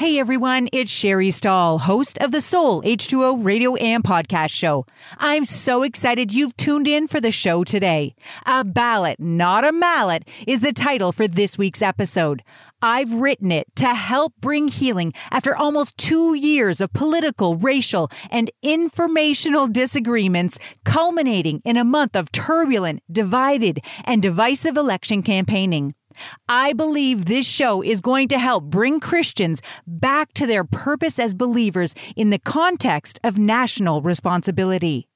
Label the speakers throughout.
Speaker 1: Hey everyone, it's Sherry Stahl, host of the Soul H2O radio and podcast show. I'm so excited you've tuned in for the show today. A ballot, not a mallet, is the title for this week's episode. I've written it to help bring healing after almost two years of political, racial, and informational disagreements, culminating in a month of turbulent, divided, and divisive election campaigning. I believe this show is going to help bring Christians back to their purpose as believers in the context of national responsibility.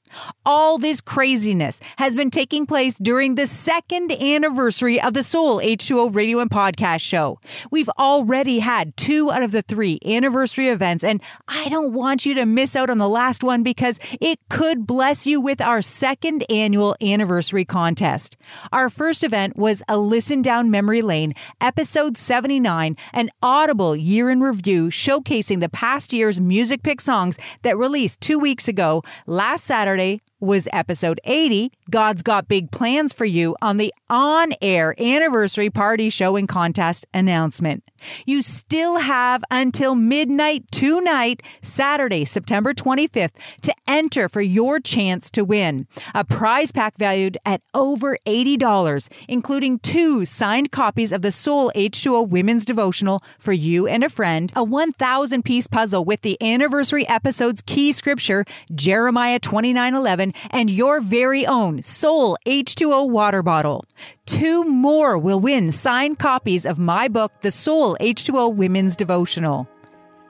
Speaker 1: All this craziness has been taking place during the second anniversary of the Soul H2O radio and podcast show. We've already had two out of the three anniversary events, and I don't want you to miss out on the last one because it could bless you with our second annual anniversary contest. Our first event was a listen down memory lane, episode 79, an audible year in review showcasing the past year's music pick songs that released two weeks ago, last Saturday was episode 80, God's Got Big Plans for You, on the on air anniversary party show and contest announcement. You still have until midnight tonight, Saturday, September 25th, to enter for your chance to win. A prize pack valued at over $80, including two signed copies of the Soul H2O Women's Devotional for you and a friend, a 1,000 piece puzzle with the anniversary episode's key scripture, Jeremiah 29:11, and your very own Soul H2O water bottle. Two more will win signed copies of my book, The Soul H2O Women's Devotional.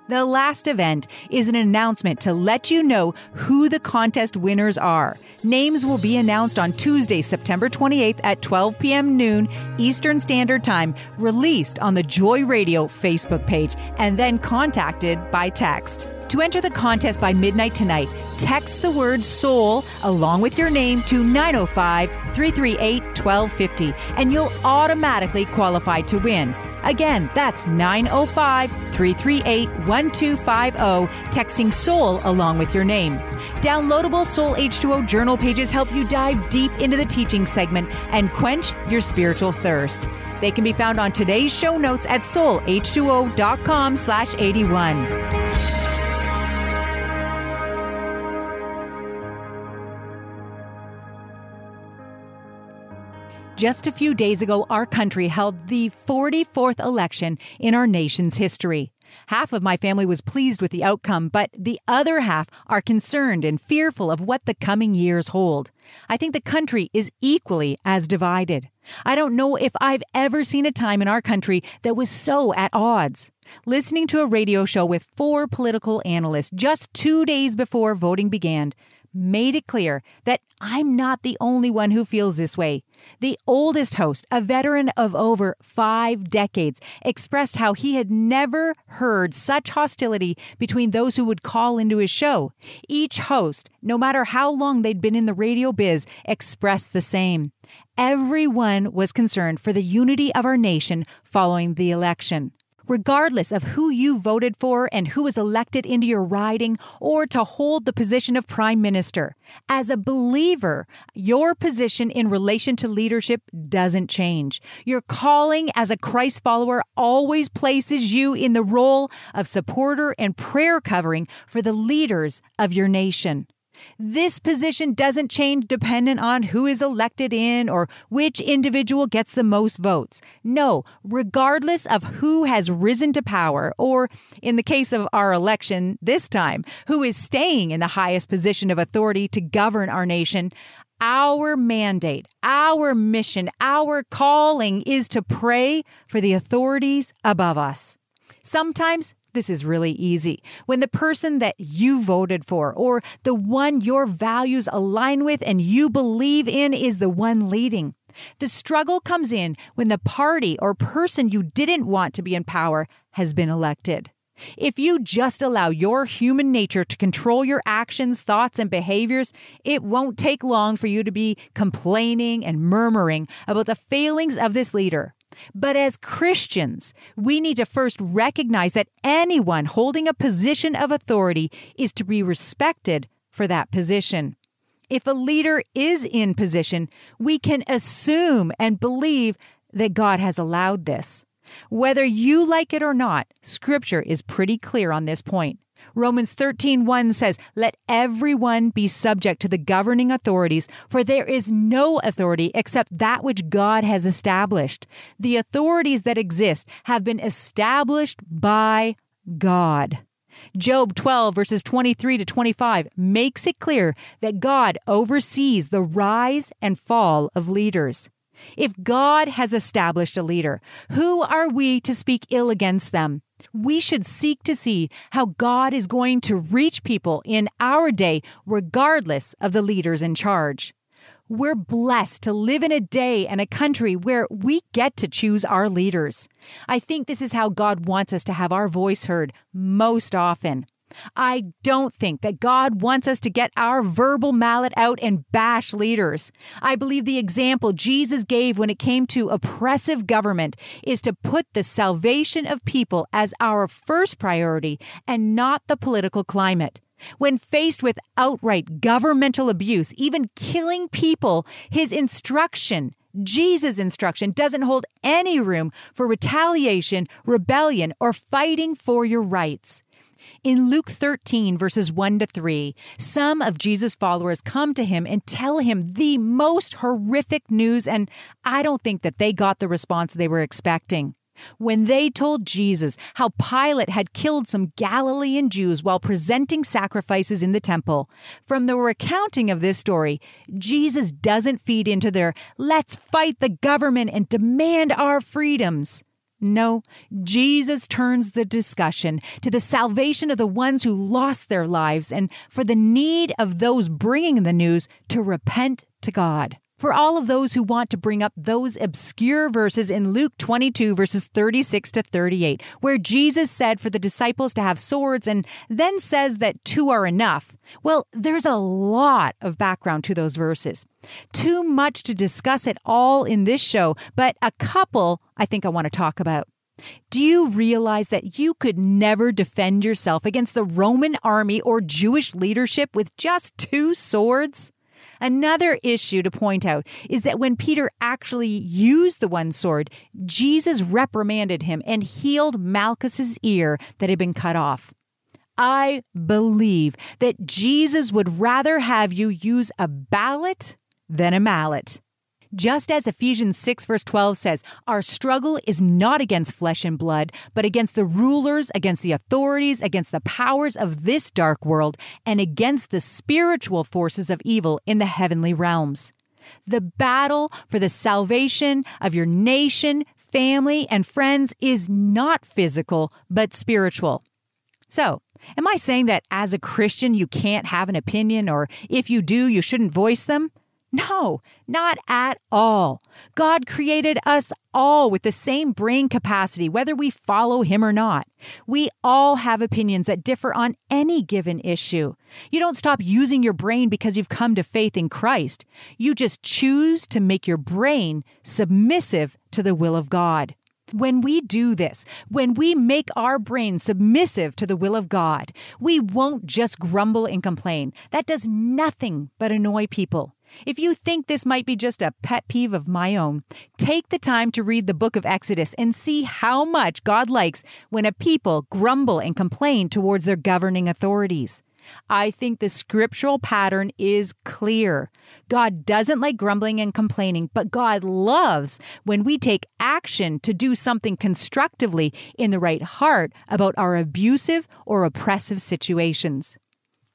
Speaker 1: The last event is an announcement to let you know who the contest winners are. Names will be announced on Tuesday, September 28th at 12 p.m. noon Eastern Standard Time, released on the Joy Radio Facebook page, and then contacted by text. To enter the contest by midnight tonight, text the word soul along with your name to 905 338 1250, and you'll automatically qualify to win. Again, that's 905 338 1250, texting SOUL along with your name. Downloadable Soul H2O journal pages help you dive deep into the teaching segment and quench your spiritual thirst. They can be found on today's show notes at soulh2o.com slash 81. Just a few days ago, our country held the 44th election in our nation's history. Half of my family was pleased with the outcome, but the other half are concerned and fearful of what the coming years hold. I think the country is equally as divided. I don't know if I've ever seen a time in our country that was so at odds. Listening to a radio show with four political analysts just two days before voting began made it clear that I'm not the only one who feels this way. The oldest host, a veteran of over five decades, expressed how he had never heard such hostility between those who would call into his show. Each host, no matter how long they'd been in the radio biz, expressed the same. Everyone was concerned for the unity of our nation following the election regardless of who you voted for and who was elected into your riding or to hold the position of prime minister. As a believer, your position in relation to leadership doesn't change. Your calling as a Christ follower always places you in the role of supporter and prayer covering for the leaders of your nation. This position doesn't change dependent on who is elected in or which individual gets the most votes. No, regardless of who has risen to power, or in the case of our election this time, who is staying in the highest position of authority to govern our nation, our mandate, our mission, our calling is to pray for the authorities above us. Sometimes this is really easy. When the person that you voted for or the one your values align with and you believe in is the one leading. The struggle comes in when the party or person you didn't want to be in power has been elected. If you just allow your human nature to control your actions, thoughts, and behaviors, it won't take long for you to be complaining and murmuring about the failings of this leader. But as Christians, we need to first recognize that anyone holding a position of authority is to be respected for that position. If a leader is in position, we can assume and believe that God has allowed this. Whether you like it or not, scripture is pretty clear on this point. Romans 13:1 says, "Let everyone be subject to the governing authorities, for there is no authority except that which God has established. The authorities that exist have been established by God." Job 12, verses 23 to 25, makes it clear that God oversees the rise and fall of leaders. If God has established a leader, who are we to speak ill against them? We should seek to see how God is going to reach people in our day, regardless of the leaders in charge. We're blessed to live in a day and a country where we get to choose our leaders. I think this is how God wants us to have our voice heard most often. I don't think that God wants us to get our verbal mallet out and bash leaders. I believe the example Jesus gave when it came to oppressive government is to put the salvation of people as our first priority and not the political climate. When faced with outright governmental abuse, even killing people, his instruction, Jesus' instruction, doesn't hold any room for retaliation, rebellion, or fighting for your rights. In Luke 13, verses 1 to 3, some of Jesus' followers come to him and tell him the most horrific news, and I don't think that they got the response they were expecting. When they told Jesus how Pilate had killed some Galilean Jews while presenting sacrifices in the temple, from the recounting of this story, Jesus doesn't feed into their let's fight the government and demand our freedoms. No, Jesus turns the discussion to the salvation of the ones who lost their lives and for the need of those bringing the news to repent to God for all of those who want to bring up those obscure verses in Luke 22, verses 36 to 38, where Jesus said for the disciples to have swords and then says that two are enough. Well, there's a lot of background to those verses. Too much to discuss it all in this show, but a couple I think I want to talk about. Do you realize that you could never defend yourself against the Roman army or Jewish leadership with just two swords? Another issue to point out is that when Peter actually used the one sword, Jesus reprimanded him and healed Malchus's ear that had been cut off. I believe that Jesus would rather have you use a ballot than a mallet. Just as Ephesians 6, verse 12 says, Our struggle is not against flesh and blood, but against the rulers, against the authorities, against the powers of this dark world, and against the spiritual forces of evil in the heavenly realms. The battle for the salvation of your nation, family, and friends is not physical, but spiritual. So, am I saying that as a Christian you can't have an opinion, or if you do, you shouldn't voice them? No, not at all. God created us all with the same brain capacity, whether we follow Him or not. We all have opinions that differ on any given issue. You don't stop using your brain because you've come to faith in Christ. You just choose to make your brain submissive to the will of God. When we do this, when we make our brain submissive to the will of God, we won't just grumble and complain. That does nothing but annoy people. If you think this might be just a pet peeve of my own, take the time to read the book of Exodus and see how much God likes when a people grumble and complain towards their governing authorities. I think the scriptural pattern is clear. God doesn't like grumbling and complaining, but God loves when we take action to do something constructively in the right heart about our abusive or oppressive situations.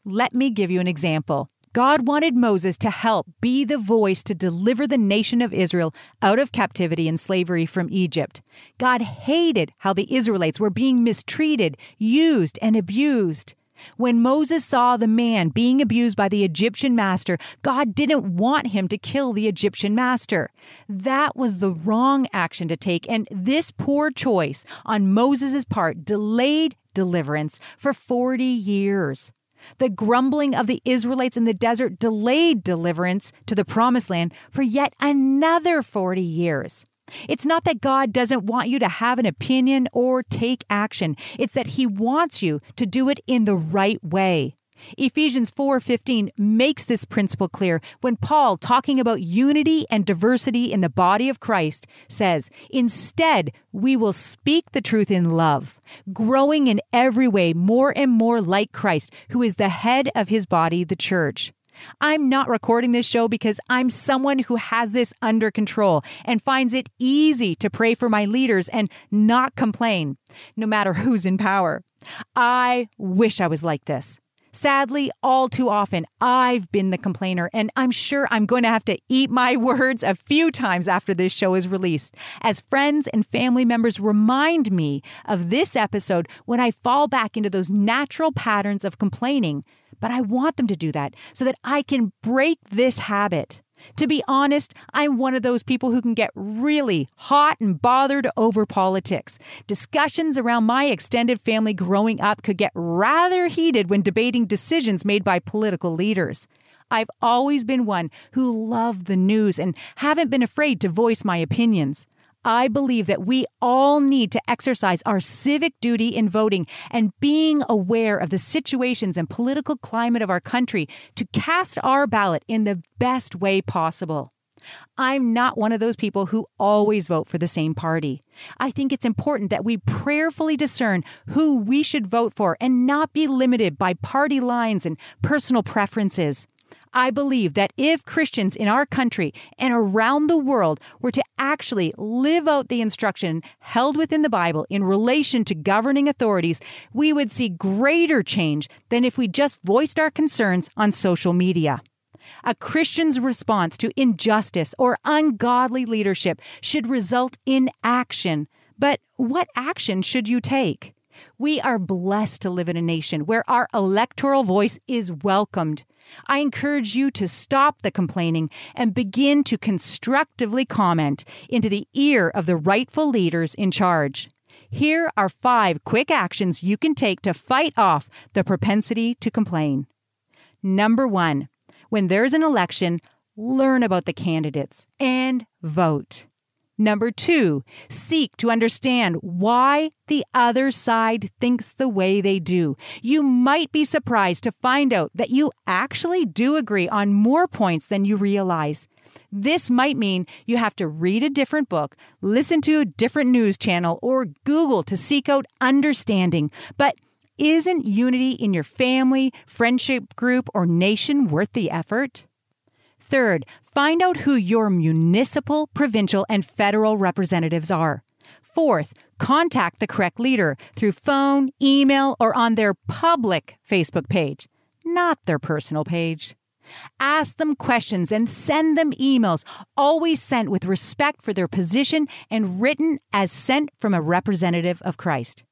Speaker 1: Let me give you an example. God wanted Moses to help be the voice to deliver the nation of Israel out of captivity and slavery from Egypt. God hated how the Israelites were being mistreated, used, and abused. When Moses saw the man being abused by the Egyptian master, God didn't want him to kill the Egyptian master. That was the wrong action to take, and this poor choice on Moses' part delayed deliverance for 40 years. The grumbling of the Israelites in the desert delayed deliverance to the promised land for yet another 40 years. It's not that God doesn't want you to have an opinion or take action. It's that He wants you to do it in the right way. Ephesians 4:15 makes this principle clear when Paul talking about unity and diversity in the body of Christ says, "Instead, we will speak the truth in love, growing in every way more and more like Christ, who is the head of his body, the church." I'm not recording this show because I'm someone who has this under control and finds it easy to pray for my leaders and not complain, no matter who's in power. I wish I was like this. Sadly, all too often, I've been the complainer, and I'm sure I'm going to have to eat my words a few times after this show is released, as friends and family members remind me of this episode when I fall back into those natural patterns of complaining. But I want them to do that so that I can break this habit. To be honest, I'm one of those people who can get really hot and bothered over politics. Discussions around my extended family growing up could get rather heated when debating decisions made by political leaders. I've always been one who loved the news and haven't been afraid to voice my opinions. I believe that we all need to exercise our civic duty in voting and being aware of the situations and political climate of our country to cast our ballot in the best way possible. I'm not one of those people who always vote for the same party. I think it's important that we prayerfully discern who we should vote for and not be limited by party lines and personal preferences. I believe that if Christians in our country and around the world were to actually live out the instruction held within the Bible in relation to governing authorities, we would see greater change than if we just voiced our concerns on social media. A Christian's response to injustice or ungodly leadership should result in action. But what action should you take? We are blessed to live in a nation where our electoral voice is welcomed. I encourage you to stop the complaining and begin to constructively comment into the ear of the rightful leaders in charge. Here are five quick actions you can take to fight off the propensity to complain. Number one, when there's an election, learn about the candidates and vote. Number two, seek to understand why the other side thinks the way they do. You might be surprised to find out that you actually do agree on more points than you realize. This might mean you have to read a different book, listen to a different news channel, or Google to seek out understanding. But isn't unity in your family, friendship group, or nation worth the effort? Third, find out who your municipal, provincial, and federal representatives are. Fourth, contact the correct leader through phone, email, or on their public Facebook page, not their personal page. Ask them questions and send them emails, always sent with respect for their position and written as sent from a representative of Christ.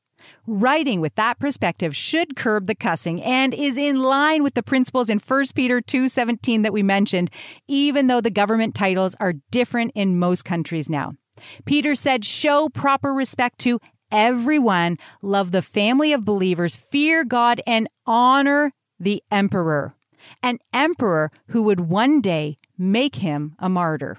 Speaker 1: Writing with that perspective should curb the cussing and is in line with the principles in 1 Peter 2:17 that we mentioned, even though the government titles are different in most countries now. Peter said, "Show proper respect to everyone, love the family of believers, fear God and honor the emperor." An emperor who would one day make him a martyr.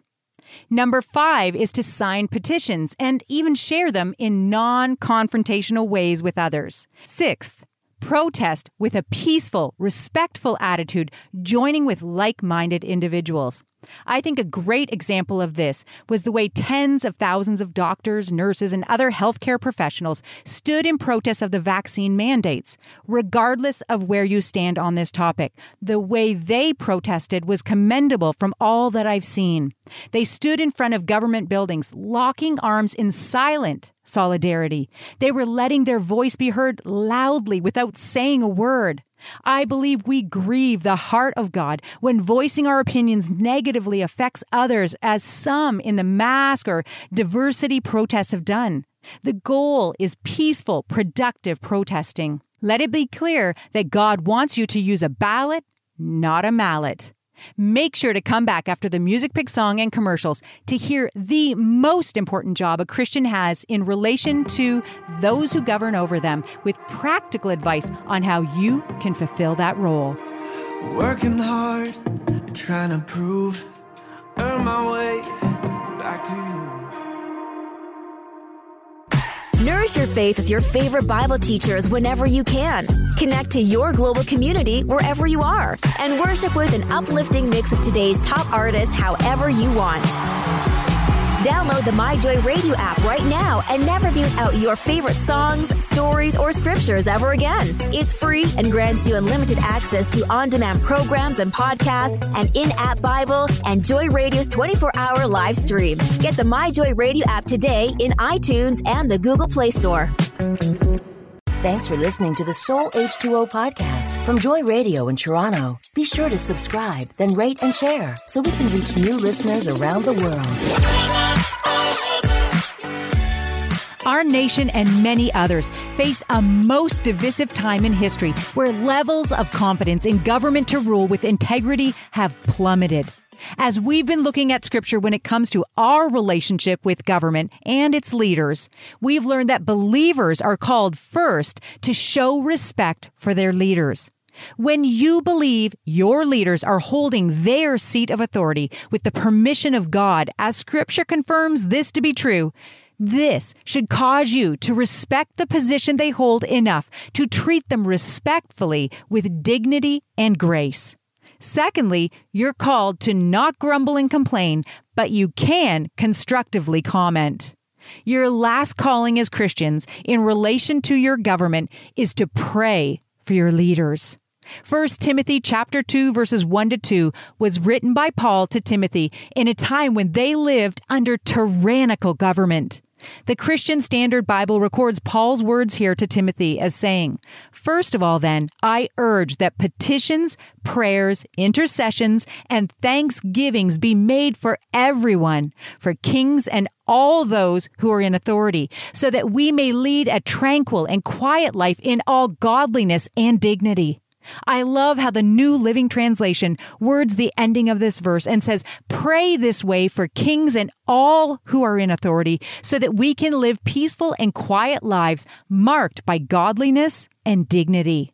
Speaker 1: Number five is to sign petitions and even share them in non confrontational ways with others. Sixth, protest with a peaceful, respectful attitude, joining with like minded individuals. I think a great example of this was the way tens of thousands of doctors, nurses, and other healthcare professionals stood in protest of the vaccine mandates. Regardless of where you stand on this topic, the way they protested was commendable from all that I've seen. They stood in front of government buildings, locking arms in silent solidarity. They were letting their voice be heard loudly without saying a word. I believe we grieve the heart of God when voicing our opinions negatively affects others, as some in the mask or diversity protests have done. The goal is peaceful, productive protesting. Let it be clear that God wants you to use a ballot, not a mallet. Make sure to come back after the music pick song and commercials to hear the most important job a Christian has in relation to those who govern over them with practical advice on how you can fulfill that role.
Speaker 2: Working hard, trying to prove, earn my way back to you.
Speaker 3: Nourish your faith with your favorite Bible teachers whenever you can. Connect to your global community wherever you are and worship with an uplifting mix of today's top artists however you want. Download the MyJoy Radio app right now and never mute out your favorite songs, stories, or scriptures ever again. It's free and grants you unlimited access to on demand programs and podcasts, an in app Bible, and Joy Radio's 24 hour live stream. Get the MyJoy Radio app today in iTunes and the Google Play Store.
Speaker 4: Thanks for listening to the Soul H2O podcast from Joy Radio in Toronto. Be sure to subscribe, then rate and share so we can reach new listeners around the world.
Speaker 1: Our nation and many others face a most divisive time in history where levels of confidence in government to rule with integrity have plummeted. As we've been looking at scripture when it comes to our relationship with government and its leaders, we've learned that believers are called first to show respect for their leaders. When you believe your leaders are holding their seat of authority with the permission of God, as scripture confirms this to be true, this should cause you to respect the position they hold enough to treat them respectfully with dignity and grace. Secondly, you're called to not grumble and complain, but you can constructively comment. Your last calling as Christians in relation to your government is to pray for your leaders. 1 Timothy chapter 2 verses 1 to 2 was written by Paul to Timothy in a time when they lived under tyrannical government. The Christian Standard Bible records Paul's words here to Timothy as saying, First of all, then, I urge that petitions, prayers, intercessions, and thanksgivings be made for everyone, for kings and all those who are in authority, so that we may lead a tranquil and quiet life in all godliness and dignity. I love how the New Living Translation words the ending of this verse and says, Pray this way for kings and all who are in authority so that we can live peaceful and quiet lives marked by godliness and dignity.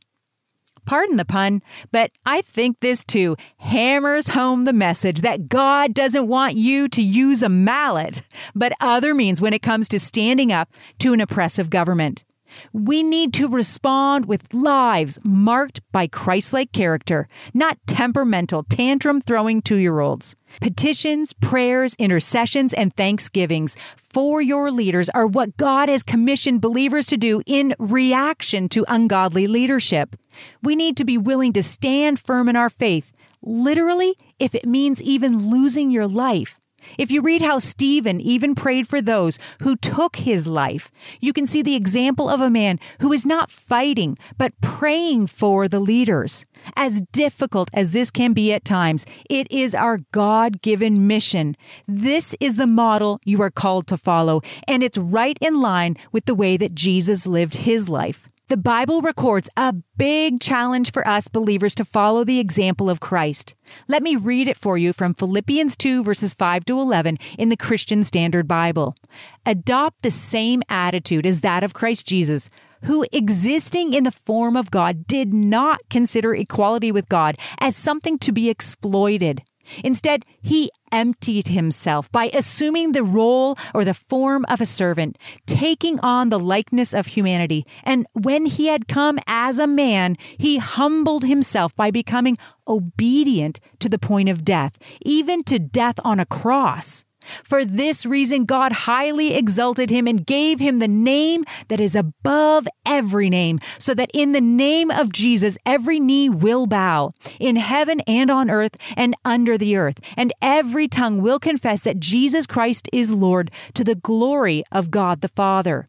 Speaker 1: Pardon the pun, but I think this too hammers home the message that God doesn't want you to use a mallet, but other means when it comes to standing up to an oppressive government. We need to respond with lives marked by Christ like character, not temperamental, tantrum throwing two year olds. Petitions, prayers, intercessions, and thanksgivings for your leaders are what God has commissioned believers to do in reaction to ungodly leadership. We need to be willing to stand firm in our faith, literally, if it means even losing your life. If you read how Stephen even prayed for those who took his life, you can see the example of a man who is not fighting, but praying for the leaders. As difficult as this can be at times, it is our God given mission. This is the model you are called to follow, and it's right in line with the way that Jesus lived his life. The Bible records a big challenge for us believers to follow the example of Christ. Let me read it for you from Philippians 2 verses 5 to 11 in the Christian Standard Bible. Adopt the same attitude as that of Christ Jesus, who existing in the form of God did not consider equality with God as something to be exploited. Instead, he emptied himself by assuming the role or the form of a servant, taking on the likeness of humanity. And when he had come as a man, he humbled himself by becoming obedient to the point of death, even to death on a cross. For this reason, God highly exalted him and gave him the name that is above every name, so that in the name of Jesus, every knee will bow in heaven and on earth and under the earth, and every tongue will confess that Jesus Christ is Lord to the glory of God the Father.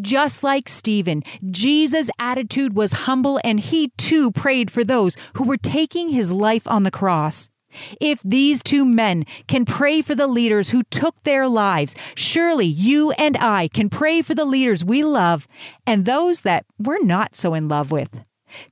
Speaker 1: Just like Stephen, Jesus' attitude was humble and he too prayed for those who were taking his life on the cross. If these two men can pray for the leaders who took their lives, surely you and I can pray for the leaders we love and those that we're not so in love with.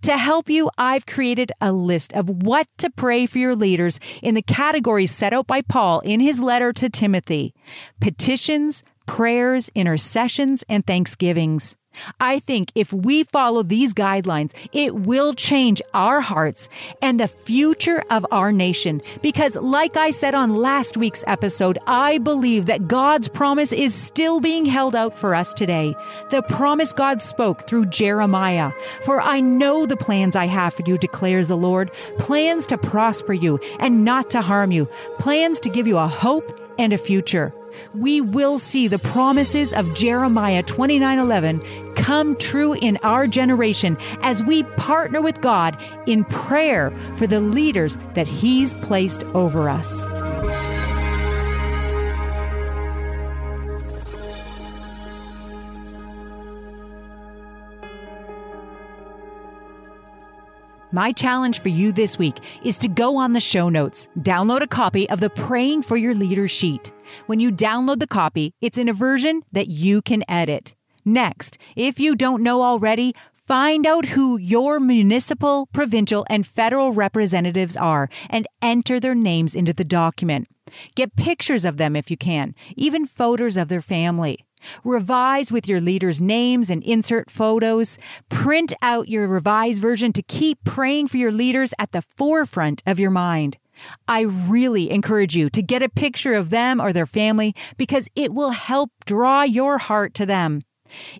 Speaker 1: To help you, I've created a list of what to pray for your leaders in the categories set out by Paul in his letter to Timothy petitions, prayers, intercessions, and thanksgivings. I think if we follow these guidelines, it will change our hearts and the future of our nation. Because, like I said on last week's episode, I believe that God's promise is still being held out for us today. The promise God spoke through Jeremiah. For I know the plans I have for you, declares the Lord plans to prosper you and not to harm you, plans to give you a hope and a future we will see the promises of Jeremiah 29:11 come true in our generation as we partner with God in prayer for the leaders that he's placed over us. My challenge for you this week is to go on the show notes, download a copy of the Praying for Your Leader sheet. When you download the copy, it's in a version that you can edit. Next, if you don't know already, find out who your municipal, provincial, and federal representatives are and enter their names into the document. Get pictures of them if you can, even photos of their family. Revise with your leaders' names and insert photos. Print out your revised version to keep praying for your leaders at the forefront of your mind. I really encourage you to get a picture of them or their family because it will help draw your heart to them.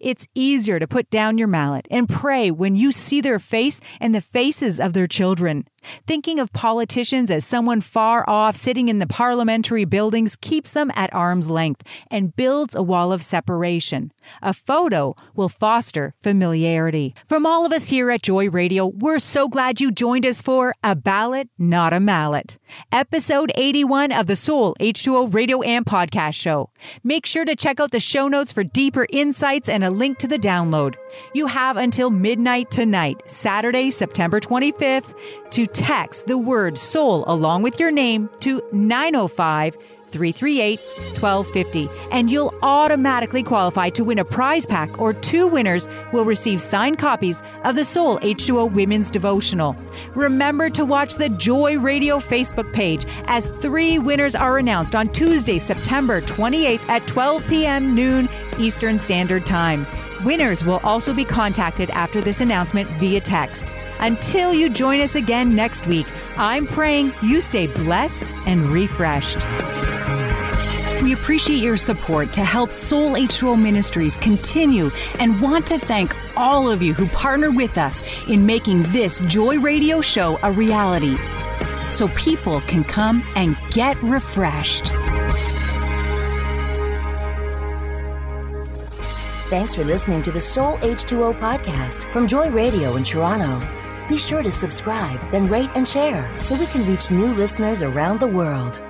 Speaker 1: It's easier to put down your mallet and pray when you see their face and the faces of their children. Thinking of politicians as someone far off sitting in the parliamentary buildings keeps them at arm's length and builds a wall of separation. A photo will foster familiarity. From all of us here at Joy Radio, we're so glad you joined us for A Ballot, Not a Mallet, episode 81 of the Soul H2O Radio and Podcast Show. Make sure to check out the show notes for deeper insights and a link to the download. You have until midnight tonight, Saturday, September 25th, to text the word soul along with your name to 905 338 1250, and you'll automatically qualify to win a prize pack, or two winners will receive signed copies of the Soul H2O Women's Devotional. Remember to watch the Joy Radio Facebook page as three winners are announced on Tuesday, September 28th at 12 p.m. noon Eastern Standard Time. Winners will also be contacted after this announcement via text. Until you join us again next week, I'm praying you stay blessed and refreshed. We appreciate your support to help Soul H2O Ministries continue and want to thank all of you who partner with us in making this Joy Radio show a reality so people can come and get refreshed.
Speaker 4: Thanks for listening to the Soul H2O podcast from Joy Radio in Toronto. Be sure to subscribe, then rate and share so we can reach new listeners around the world.